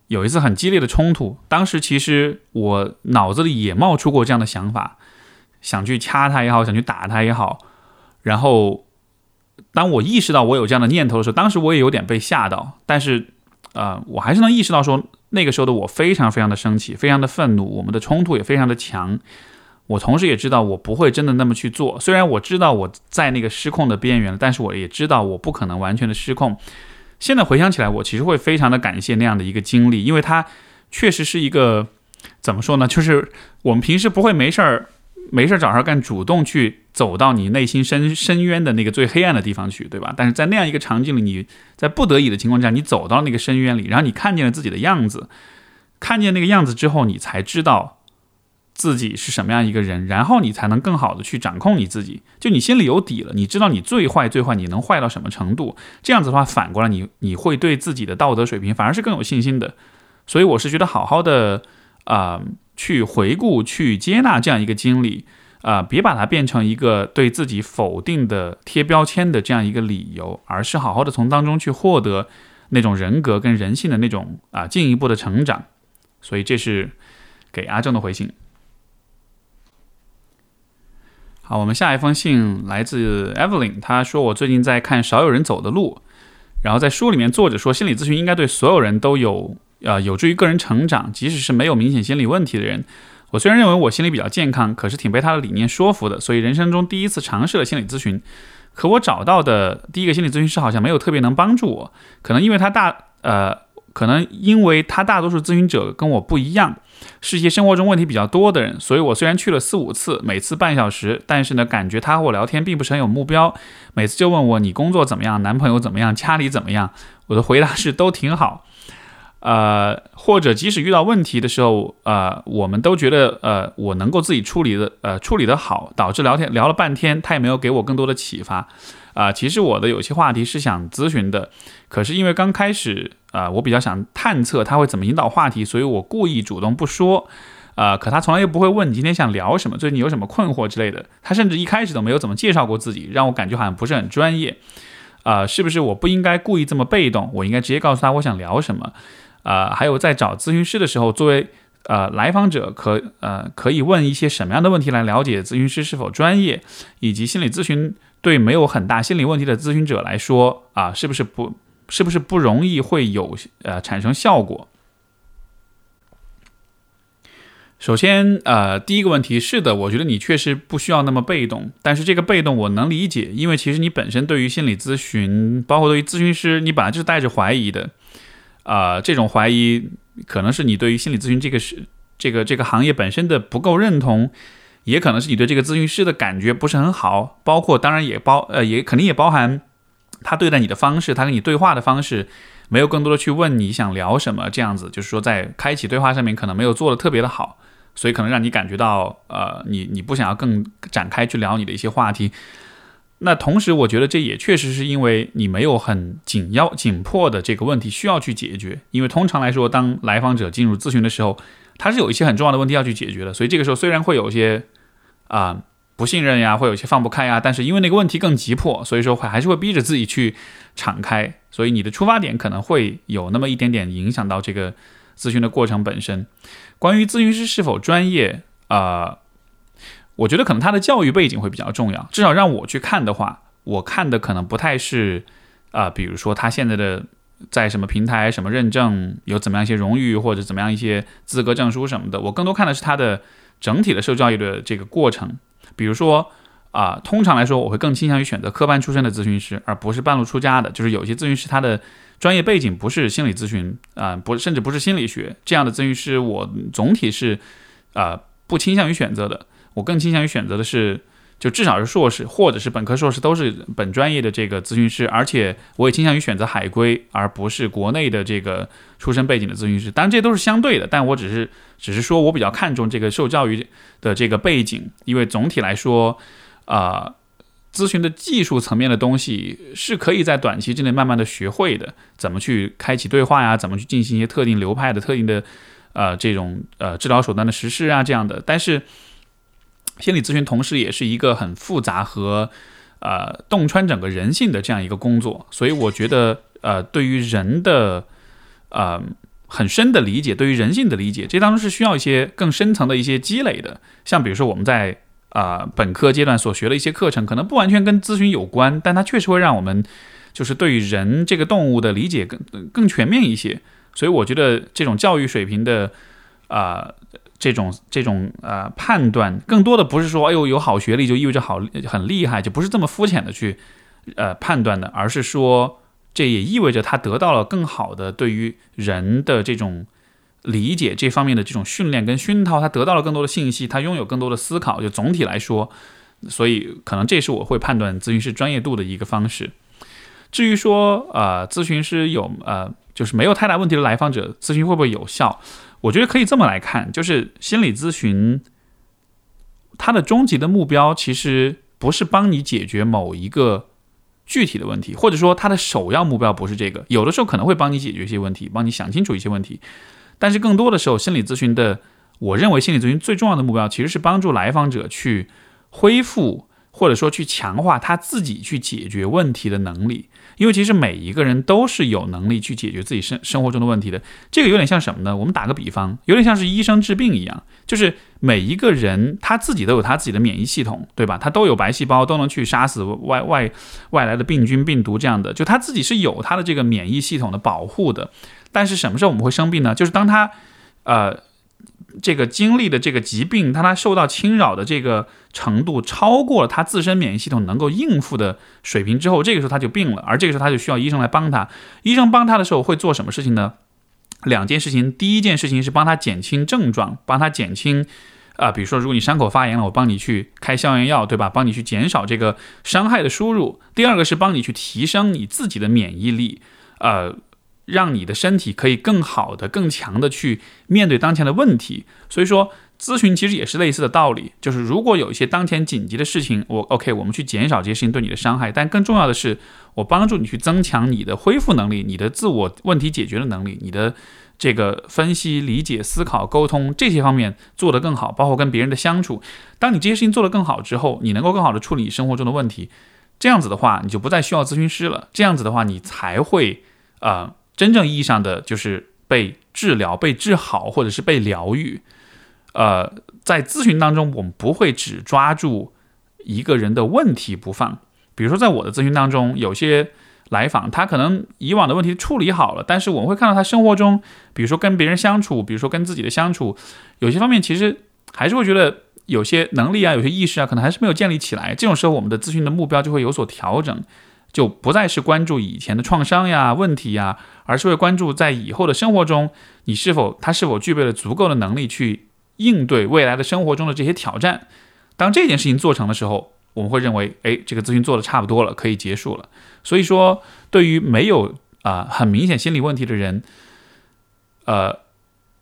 有一次很激烈的冲突，当时其实我脑子里也冒出过这样的想法，想去掐他也好，想去打他也好。然后当我意识到我有这样的念头的时候，当时我也有点被吓到，但是呃，我还是能意识到说，那个时候的我非常非常的生气，非常的愤怒，我们的冲突也非常的强。我同时也知道，我不会真的那么去做。虽然我知道我在那个失控的边缘了，但是我也知道我不可能完全的失控。现在回想起来，我其实会非常的感谢那样的一个经历，因为它确实是一个怎么说呢？就是我们平时不会没事儿没事儿找事儿干，主动去走到你内心深深渊的那个最黑暗的地方去，对吧？但是在那样一个场景里，你在不得已的情况下，你走到那个深渊里，然后你看见了自己的样子，看见那个样子之后，你才知道。自己是什么样一个人，然后你才能更好的去掌控你自己。就你心里有底了，你知道你最坏最坏你能坏到什么程度。这样子的话，反过来你你会对自己的道德水平反而是更有信心的。所以我是觉得好好的啊，去回顾、去接纳这样一个经历啊，别把它变成一个对自己否定的贴标签的这样一个理由，而是好好的从当中去获得那种人格跟人性的那种啊进一步的成长。所以这是给阿正的回信。好，我们下一封信来自 Evelyn，他说我最近在看《少有人走的路》，然后在书里面作者说心理咨询应该对所有人都有。呃，有助于个人成长，即使是没有明显心理问题的人。我虽然认为我心理比较健康，可是挺被他的理念说服的，所以人生中第一次尝试了心理咨询。可我找到的第一个心理咨询师好像没有特别能帮助我，可能因为他大呃，可能因为他大多数咨询者跟我不一样，是一些生活中问题比较多的人，所以我虽然去了四五次，每次半小时，但是呢，感觉他和我聊天并不是很有目标，每次就问我你工作怎么样，男朋友怎么样，家里怎么样，我的回答是都挺好。呃，或者即使遇到问题的时候，呃，我们都觉得，呃，我能够自己处理的，呃，处理的好，导致聊天聊了半天，他也没有给我更多的启发。啊，其实我的有些话题是想咨询的，可是因为刚开始，啊，我比较想探测他会怎么引导话题，所以我故意主动不说。啊，可他从来又不会问你今天想聊什么，最近有什么困惑之类的。他甚至一开始都没有怎么介绍过自己，让我感觉好像不是很专业。啊，是不是我不应该故意这么被动？我应该直接告诉他我想聊什么。啊，还有在找咨询师的时候，作为呃来访者，可呃可以问一些什么样的问题来了解咨询师是否专业，以及心理咨询对没有很大心理问题的咨询者来说啊，是不是不是不是不容易会有呃产生效果？首先，呃，第一个问题是的，我觉得你确实不需要那么被动，但是这个被动我能理解，因为其实你本身对于心理咨询，包括对于咨询师，你本来就是带着怀疑的。啊，这种怀疑可能是你对于心理咨询这个是这个这个行业本身的不够认同，也可能是你对这个咨询师的感觉不是很好，包括当然也包呃也肯定也包含他对待你的方式，他跟你对话的方式没有更多的去问你想聊什么，这样子就是说在开启对话上面可能没有做的特别的好，所以可能让你感觉到呃你你不想要更展开去聊你的一些话题。那同时，我觉得这也确实是因为你没有很紧要、紧迫的这个问题需要去解决。因为通常来说，当来访者进入咨询的时候，他是有一些很重要的问题要去解决的。所以这个时候虽然会有一些啊不信任呀，会有一些放不开呀，但是因为那个问题更急迫，所以说会还是会逼着自己去敞开。所以你的出发点可能会有那么一点点影响到这个咨询的过程本身。关于咨询师是否专业啊？我觉得可能他的教育背景会比较重要，至少让我去看的话，我看的可能不太是，啊，比如说他现在的在什么平台、什么认证，有怎么样一些荣誉或者怎么样一些资格证书什么的，我更多看的是他的整体的受教育的这个过程。比如说，啊，通常来说，我会更倾向于选择科班出身的咨询师，而不是半路出家的。就是有些咨询师他的专业背景不是心理咨询，啊，不，甚至不是心理学这样的咨询师，我总体是，啊，不倾向于选择的。我更倾向于选择的是，就至少是硕士或者是本科硕士都是本专业的这个咨询师，而且我也倾向于选择海归，而不是国内的这个出身背景的咨询师。当然这都是相对的，但我只是只是说我比较看重这个受教育的这个背景，因为总体来说，啊，咨询的技术层面的东西是可以在短期之内慢慢的学会的，怎么去开启对话呀，怎么去进行一些特定流派的特定的呃这种呃治疗手段的实施啊这样的，但是。心理咨询同时也是一个很复杂和，呃，洞穿整个人性的这样一个工作，所以我觉得，呃，对于人的，呃，很深的理解，对于人性的理解，这当中是需要一些更深层的一些积累的。像比如说我们在啊本科阶段所学的一些课程，可能不完全跟咨询有关，但它确实会让我们就是对于人这个动物的理解更更全面一些。所以我觉得这种教育水平的，啊。这种这种呃判断，更多的不是说，哎呦有好学历就意味着好很厉害，就不是这么肤浅的去呃判断的，而是说这也意味着他得到了更好的对于人的这种理解这方面的这种训练跟熏陶，他得到了更多的信息，他拥有更多的思考。就总体来说，所以可能这是我会判断咨询师专业度的一个方式。至于说呃咨询师有呃就是没有太大问题的来访者咨询会不会有效？我觉得可以这么来看，就是心理咨询，它的终极的目标其实不是帮你解决某一个具体的问题，或者说它的首要目标不是这个。有的时候可能会帮你解决一些问题，帮你想清楚一些问题，但是更多的时候，心理咨询的，我认为心理咨询最重要的目标其实是帮助来访者去恢复，或者说去强化他自己去解决问题的能力。因为其实每一个人都是有能力去解决自己生生活中的问题的。这个有点像什么呢？我们打个比方，有点像是医生治病一样，就是每一个人他自己都有他自己的免疫系统，对吧？他都有白细胞，都能去杀死外外外来的病菌、病毒这样的，就他自己是有他的这个免疫系统的保护的。但是什么时候我们会生病呢？就是当他，呃。这个经历的这个疾病，当他受到侵扰的这个程度超过了他自身免疫系统能够应付的水平之后，这个时候他就病了，而这个时候他就需要医生来帮他。医生帮他的时候会做什么事情呢？两件事情，第一件事情是帮他减轻症状，帮他减轻，啊，比如说如果你伤口发炎了，我帮你去开消炎药，对吧？帮你去减少这个伤害的输入。第二个是帮你去提升你自己的免疫力，呃。让你的身体可以更好的、更强的去面对当前的问题。所以说，咨询其实也是类似的道理，就是如果有一些当前紧急的事情，我 OK，我们去减少这些事情对你的伤害。但更重要的是，我帮助你去增强你的恢复能力、你的自我问题解决的能力、你的这个分析、理解、思考、沟通这些方面做得更好，包括跟别人的相处。当你这些事情做得更好之后，你能够更好的处理你生活中的问题。这样子的话，你就不再需要咨询师了。这样子的话，你才会啊。真正意义上的就是被治疗、被治好，或者是被疗愈。呃，在咨询当中，我们不会只抓住一个人的问题不放。比如说，在我的咨询当中，有些来访他可能以往的问题处理好了，但是我们会看到他生活中，比如说跟别人相处，比如说跟自己的相处，有些方面其实还是会觉得有些能力啊、有些意识啊，可能还是没有建立起来。这种时候，我们的咨询的目标就会有所调整。就不再是关注以前的创伤呀、问题呀，而是会关注在以后的生活中，你是否他是否具备了足够的能力去应对未来的生活中的这些挑战。当这件事情做成的时候，我们会认为，哎，这个咨询做的差不多了，可以结束了。所以说，对于没有啊很明显心理问题的人，呃，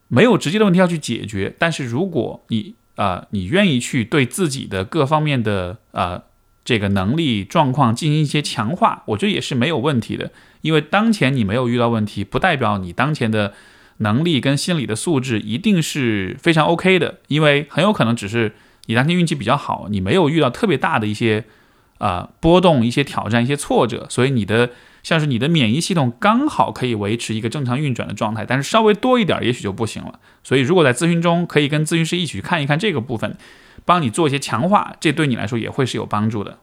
没有直接的问题要去解决，但是如果你啊你愿意去对自己的各方面的啊。这个能力状况进行一些强化，我觉得也是没有问题的。因为当前你没有遇到问题，不代表你当前的能力跟心理的素质一定是非常 OK 的。因为很有可能只是你当天运气比较好，你没有遇到特别大的一些啊波动、一些挑战、一些挫折，所以你的像是你的免疫系统刚好可以维持一个正常运转的状态。但是稍微多一点，也许就不行了。所以如果在咨询中可以跟咨询师一起去看一看这个部分。帮你做一些强化，这对你来说也会是有帮助的。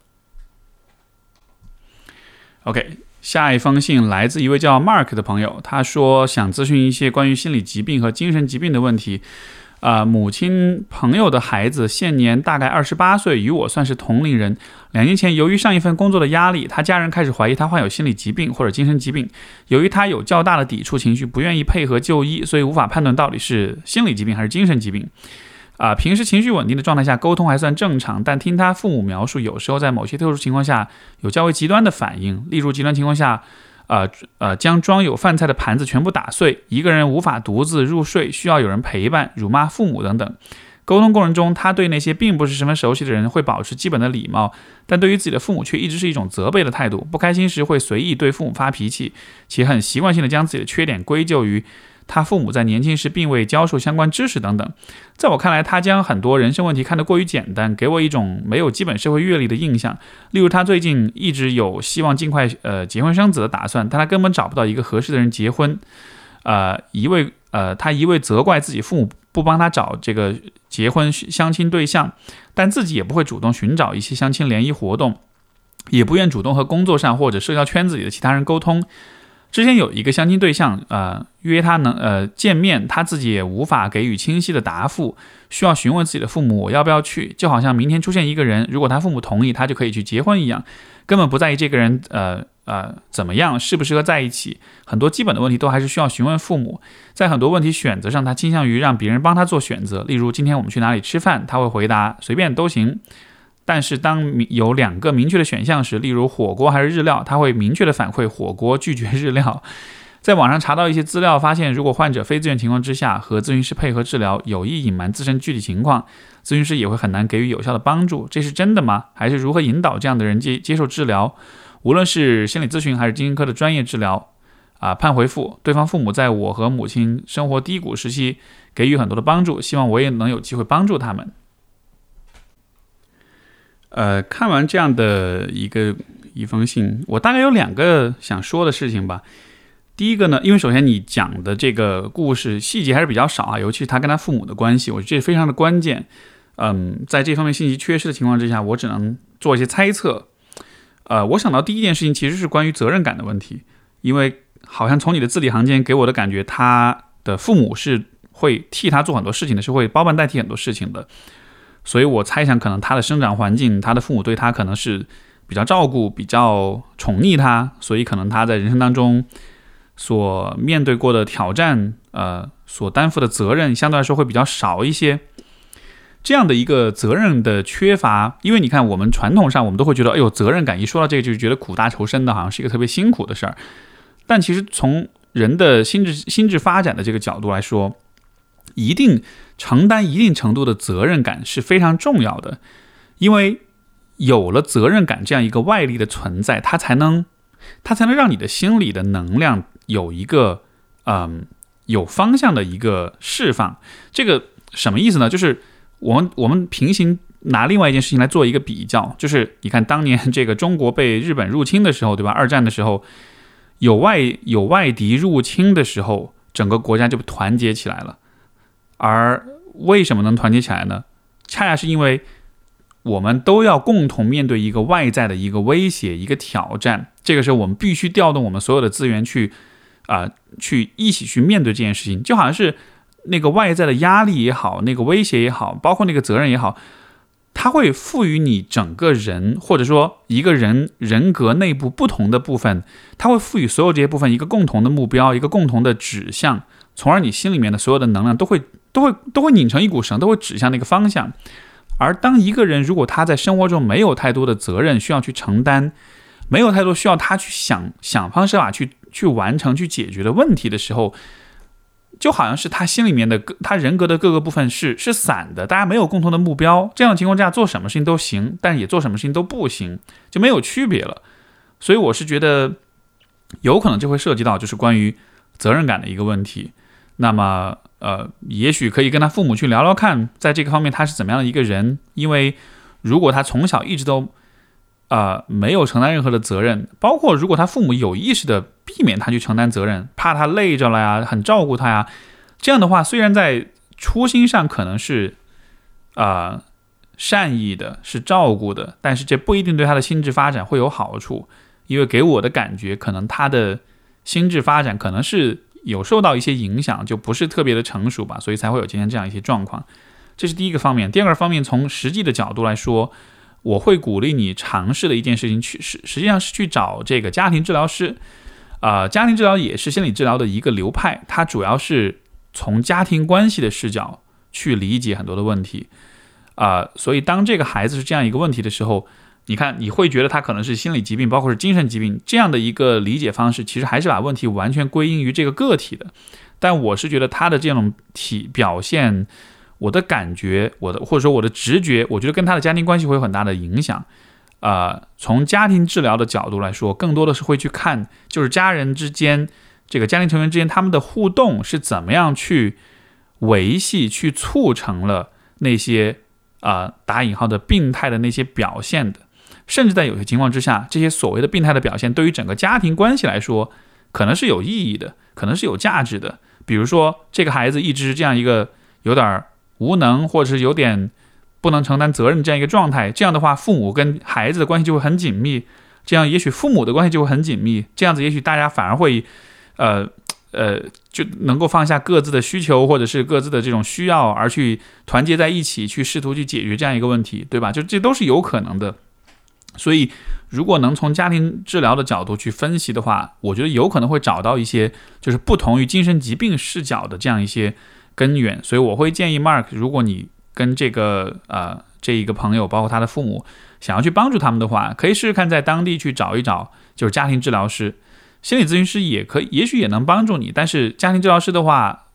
OK，下一封信来自一位叫 Mark 的朋友，他说想咨询一些关于心理疾病和精神疾病的问题。啊，母亲朋友的孩子现年大概二十八岁，与我算是同龄人。两年前，由于上一份工作的压力，他家人开始怀疑他患有心理疾病或者精神疾病。由于他有较大的抵触情绪，不愿意配合就医，所以无法判断到底是心理疾病还是精神疾病。啊，平时情绪稳定的状态下，沟通还算正常。但听他父母描述，有时候在某些特殊情况下，有较为极端的反应。例如，极端情况下，呃呃，将装有饭菜的盘子全部打碎，一个人无法独自入睡，需要有人陪伴，辱骂父母等等。沟通过程中，他对那些并不是十分熟悉的人会保持基本的礼貌，但对于自己的父母却一直是一种责备的态度。不开心时会随意对父母发脾气，且很习惯性的将自己的缺点归咎于。他父母在年轻时并未教授相关知识等等，在我看来，他将很多人生问题看得过于简单，给我一种没有基本社会阅历的印象。例如，他最近一直有希望尽快呃结婚生子的打算，但他根本找不到一个合适的人结婚。呃，一味呃，他一味责怪自己父母不帮他找这个结婚相亲对象，但自己也不会主动寻找一些相亲联谊活动，也不愿主动和工作上或者社交圈子里的其他人沟通。之前有一个相亲对象，呃，约他能呃见面，他自己也无法给予清晰的答复，需要询问自己的父母我要不要去，就好像明天出现一个人，如果他父母同意，他就可以去结婚一样，根本不在意这个人呃呃怎么样，适不适合在一起，很多基本的问题都还是需要询问父母。在很多问题选择上，他倾向于让别人帮他做选择，例如今天我们去哪里吃饭，他会回答随便都行。但是当有两个明确的选项时，例如火锅还是日料，他会明确的反馈火锅，拒绝日料。在网上查到一些资料，发现如果患者非自愿情况之下和咨询师配合治疗，有意隐瞒自身具体情况，咨询师也会很难给予有效的帮助。这是真的吗？还是如何引导这样的人接接受治疗？无论是心理咨询还是精神科的专业治疗，啊，盼回复。对方父母在我和母亲生活低谷时期给予很多的帮助，希望我也能有机会帮助他们。呃，看完这样的一个一封信，我大概有两个想说的事情吧。第一个呢，因为首先你讲的这个故事细节还是比较少啊，尤其是他跟他父母的关系，我觉得这非常的关键。嗯，在这方面信息缺失的情况之下，我只能做一些猜测。呃，我想到第一件事情其实是关于责任感的问题，因为好像从你的字里行间给我的感觉，他的父母是会替他做很多事情的，是会包办代替很多事情的。所以我猜想，可能他的生长环境，他的父母对他可能是比较照顾、比较宠溺他，所以可能他在人生当中。所面对过的挑战，呃，所担负的责任相对来说会比较少一些。这样的一个责任的缺乏，因为你看，我们传统上我们都会觉得，哎呦，责任感一说到这个，就是觉得苦大仇深的，好像是一个特别辛苦的事儿。但其实从人的心智心智发展的这个角度来说，一定承担一定程度的责任感是非常重要的，因为有了责任感这样一个外力的存在，它才能它才能让你的心里的能量。有一个，嗯，有方向的一个释放，这个什么意思呢？就是我们我们平行拿另外一件事情来做一个比较，就是你看当年这个中国被日本入侵的时候，对吧？二战的时候，有外有外敌入侵的时候，整个国家就团结起来了。而为什么能团结起来呢？恰恰是因为。我们都要共同面对一个外在的一个威胁、一个挑战。这个时候，我们必须调动我们所有的资源去，啊，去一起去面对这件事情。就好像是那个外在的压力也好，那个威胁也好，包括那个责任也好，它会赋予你整个人，或者说一个人人格内部不同的部分，它会赋予所有这些部分一个共同的目标、一个共同的指向，从而你心里面的所有的能量都会都会都会拧成一股绳，都会指向那个方向。而当一个人如果他在生活中没有太多的责任需要去承担，没有太多需要他去想想方设法去去完成去解决的问题的时候，就好像是他心里面的他人格的各个部分是是散的，大家没有共同的目标，这样的情况下做什么事情都行，但也做什么事情都不行，就没有区别了。所以我是觉得有可能就会涉及到就是关于责任感的一个问题。那么。呃，也许可以跟他父母去聊聊看，在这个方面他是怎么样的一个人。因为如果他从小一直都啊没有承担任何的责任，包括如果他父母有意识的避免他去承担责任，怕他累着了呀，很照顾他呀，这样的话，虽然在初心上可能是啊善意的，是照顾的，但是这不一定对他的心智发展会有好处。因为给我的感觉，可能他的心智发展可能是。有受到一些影响，就不是特别的成熟吧，所以才会有今天这样一些状况。这是第一个方面。第二个方面，从实际的角度来说，我会鼓励你尝试的一件事情，去实实际上是去找这个家庭治疗师。啊，家庭治疗也是心理治疗的一个流派，它主要是从家庭关系的视角去理解很多的问题。啊，所以当这个孩子是这样一个问题的时候。你看，你会觉得他可能是心理疾病，包括是精神疾病这样的一个理解方式，其实还是把问题完全归因于这个个体的。但我是觉得他的这种体表现，我的感觉，我的或者说我的直觉，我觉得跟他的家庭关系会有很大的影响。啊，从家庭治疗的角度来说，更多的是会去看，就是家人之间，这个家庭成员之间他们的互动是怎么样去维系、去促成了那些啊打引号的病态的那些表现的。甚至在有些情况之下，这些所谓的病态的表现，对于整个家庭关系来说，可能是有意义的，可能是有价值的。比如说，这个孩子一直这样一个有点无能，或者是有点不能承担责任这样一个状态，这样的话，父母跟孩子的关系就会很紧密。这样，也许父母的关系就会很紧密。这样子，也许大家反而会，呃呃，就能够放下各自的需求，或者是各自的这种需要，而去团结在一起，去试图去解决这样一个问题，对吧？就这都是有可能的。所以，如果能从家庭治疗的角度去分析的话，我觉得有可能会找到一些就是不同于精神疾病视角的这样一些根源。所以，我会建议 Mark，如果你跟这个呃这一个朋友，包括他的父母，想要去帮助他们的话，可以试试看在当地去找一找，就是家庭治疗师。心理咨询师也可以，也许也能帮助你。但是家庭治疗师的话，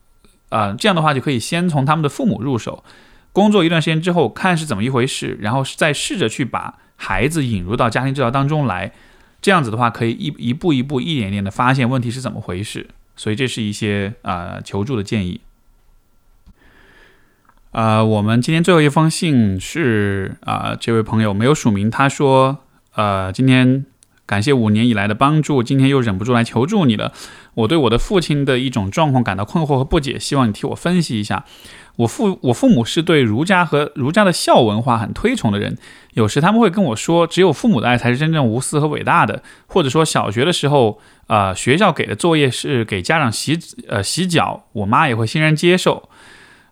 呃，这样的话就可以先从他们的父母入手，工作一段时间之后看是怎么一回事，然后再试着去把孩子引入到家庭治疗当中来。这样子的话，可以一一步一步、一点点的发现问题是怎么回事。所以这是一些啊求助的建议。啊，我们今天最后一封信是啊，这位朋友没有署名，他说，呃，今天感谢五年以来的帮助，今天又忍不住来求助你了。我对我的父亲的一种状况感到困惑和不解，希望你替我分析一下。我父我父母是对儒家和儒家的孝文化很推崇的人，有时他们会跟我说，只有父母的爱才是真正无私和伟大的，或者说小学的时候，呃，学校给的作业是给家长洗呃洗脚，我妈也会欣然接受。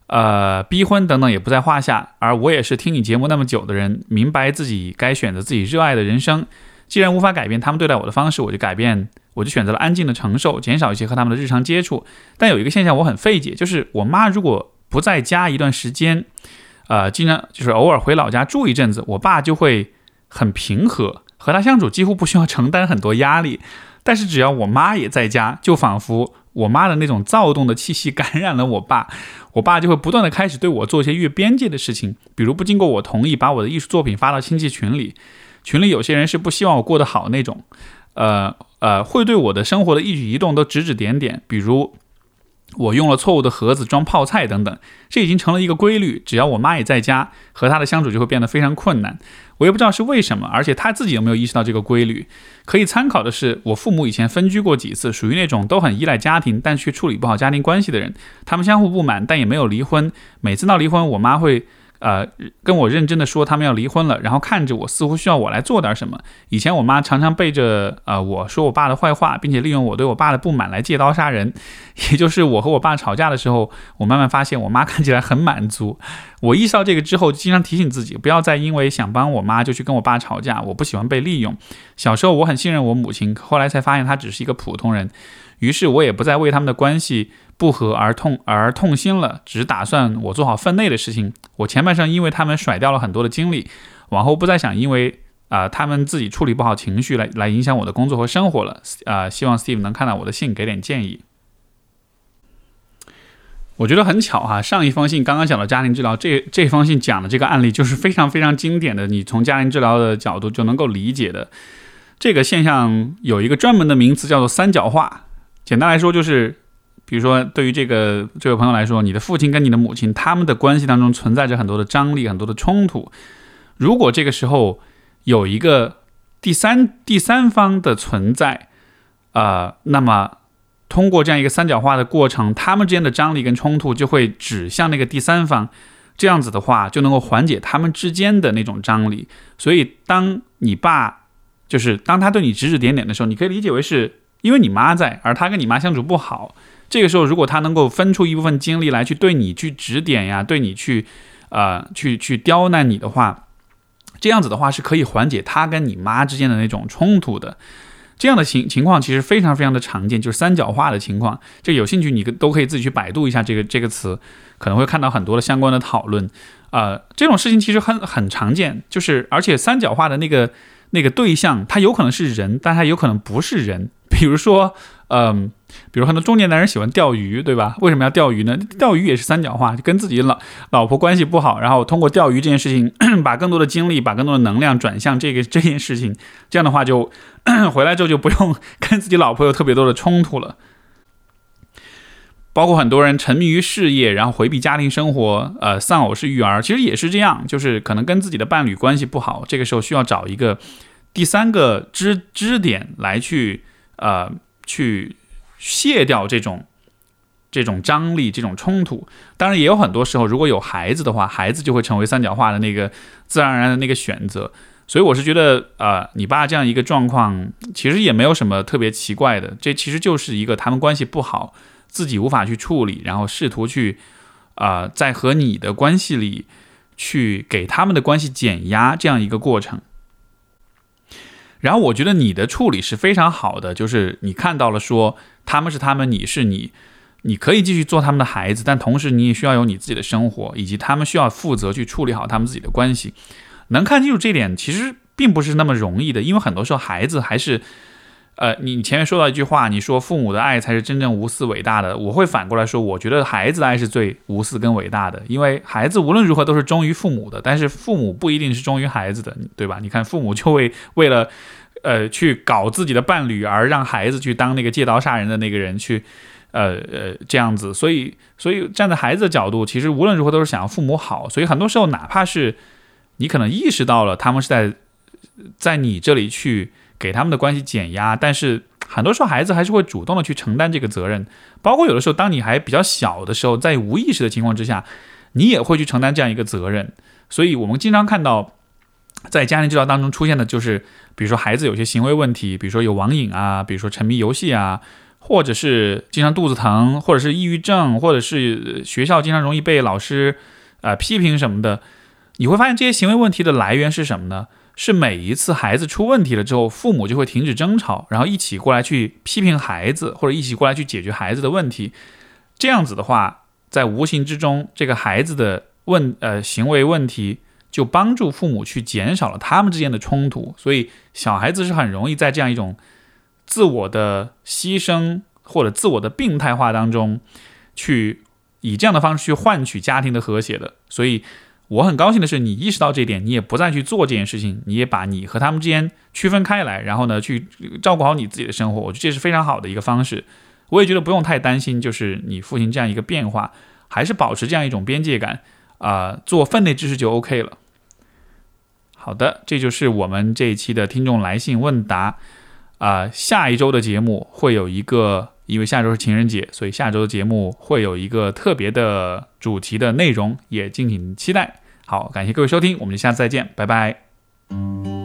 呃，逼婚等等也不在话下，而我也是听你节目那么久的人，明白自己该选择自己热爱的人生。既然无法改变他们对待我的方式，我就改变，我就选择了安静的承受，减少一些和他们的日常接触。但有一个现象我很费解，就是我妈如果不在家一段时间，呃，经常就是偶尔回老家住一阵子，我爸就会很平和，和他相处几乎不需要承担很多压力。但是只要我妈也在家，就仿佛。我妈的那种躁动的气息感染了我爸，我爸就会不断的开始对我做一些越边界的事情，比如不经过我同意把我的艺术作品发到亲戚群里，群里有些人是不希望我过得好那种，呃呃，会对我的生活的一举一动都指指点点，比如。我用了错误的盒子装泡菜等等，这已经成了一个规律。只要我妈也在家，和她的相处就会变得非常困难。我也不知道是为什么，而且她自己有没有意识到这个规律？可以参考的是，我父母以前分居过几次，属于那种都很依赖家庭，但却处理不好家庭关系的人。他们相互不满，但也没有离婚。每次闹离婚，我妈会。呃，跟我认真的说他们要离婚了，然后看着我，似乎需要我来做点什么。以前我妈常常背着呃我说我爸的坏话，并且利用我对我爸的不满来借刀杀人。也就是我和我爸吵架的时候，我慢慢发现我妈看起来很满足。我意识到这个之后，经常提醒自己不要再因为想帮我妈就去跟我爸吵架。我不喜欢被利用。小时候我很信任我母亲，后来才发现她只是一个普通人。于是我也不再为他们的关系。不和而痛而痛心了，只打算我做好分内的事情。我前半生因为他们甩掉了很多的精力，往后不再想因为啊他们自己处理不好情绪来来影响我的工作和生活了。啊，希望 Steve 能看到我的信，给点建议。我觉得很巧哈，上一封信刚刚讲到家庭治疗，这这封信讲的这个案例就是非常非常经典的，你从家庭治疗的角度就能够理解的这个现象，有一个专门的名词叫做三角化。简单来说就是。比如说，对于这个这位朋友来说，你的父亲跟你的母亲他们的关系当中存在着很多的张力、很多的冲突。如果这个时候有一个第三第三方的存在，啊，那么通过这样一个三角化的过程，他们之间的张力跟冲突就会指向那个第三方，这样子的话就能够缓解他们之间的那种张力。所以，当你爸就是当他对你指指点点的时候，你可以理解为是因为你妈在，而他跟你妈相处不好。这个时候，如果他能够分出一部分精力来去对你去指点呀，对你去，呃，去去刁难你的话，这样子的话是可以缓解他跟你妈之间的那种冲突的。这样的情情况其实非常非常的常见，就是三角化的情况。这有兴趣你都可以自己去百度一下这个这个词，可能会看到很多的相关的讨论。呃，这种事情其实很很常见，就是而且三角化的那个那个对象，他有可能是人，但他有可能不是人。比如说，嗯。比如很多中年男人喜欢钓鱼，对吧？为什么要钓鱼呢？钓鱼也是三角化，就跟自己老老婆关系不好，然后通过钓鱼这件事情，把更多的精力、把更多的能量转向这个这件事情。这样的话，就 回来之后就不用 跟自己老婆有特别多的冲突了。包括很多人沉迷于事业，然后回避家庭生活，呃，丧偶式育儿，其实也是这样，就是可能跟自己的伴侣关系不好，这个时候需要找一个第三个支支点来去，呃，去。卸掉这种这种张力、这种冲突，当然也有很多时候，如果有孩子的话，孩子就会成为三角化的那个自然而然的那个选择。所以我是觉得，呃，你爸这样一个状况，其实也没有什么特别奇怪的。这其实就是一个他们关系不好，自己无法去处理，然后试图去啊，在和你的关系里去给他们的关系减压这样一个过程。然后我觉得你的处理是非常好的，就是你看到了说他们是他们，你是你，你可以继续做他们的孩子，但同时你也需要有你自己的生活，以及他们需要负责去处理好他们自己的关系。能看清楚这点其实并不是那么容易的，因为很多时候孩子还是呃，你前面说到一句话，你说父母的爱才是真正无私伟大的。我会反过来说，我觉得孩子的爱是最无私跟伟大的，因为孩子无论如何都是忠于父母的，但是父母不一定是忠于孩子的，对吧？你看，父母就会为了，呃，去搞自己的伴侣而让孩子去当那个借刀杀人的那个人去，呃呃，这样子。所以，所以站在孩子的角度，其实无论如何都是想要父母好。所以很多时候，哪怕是你可能意识到了他们是在在你这里去。给他们的关系减压，但是很多时候孩子还是会主动的去承担这个责任，包括有的时候当你还比较小的时候，在无意识的情况之下，你也会去承担这样一个责任。所以，我们经常看到在家庭治疗当中出现的就是，比如说孩子有些行为问题，比如说有网瘾啊，比如说沉迷游戏啊，或者是经常肚子疼，或者是抑郁症，或者是学校经常容易被老师呃批评什么的，你会发现这些行为问题的来源是什么呢？是每一次孩子出问题了之后，父母就会停止争吵，然后一起过来去批评孩子，或者一起过来去解决孩子的问题。这样子的话，在无形之中，这个孩子的问呃行为问题就帮助父母去减少了他们之间的冲突。所以，小孩子是很容易在这样一种自我的牺牲或者自我的病态化当中，去以这样的方式去换取家庭的和谐的。所以。我很高兴的是，你意识到这一点，你也不再去做这件事情，你也把你和他们之间区分开来，然后呢，去照顾好你自己的生活。我觉得这是非常好的一个方式。我也觉得不用太担心，就是你父亲这样一个变化，还是保持这样一种边界感啊，做分内之事就 OK 了。好的，这就是我们这一期的听众来信问答啊，下一周的节目会有一个。因为下周是情人节，所以下周的节目会有一个特别的主题的内容，也敬请期待。好，感谢各位收听，我们就下次再见，拜拜。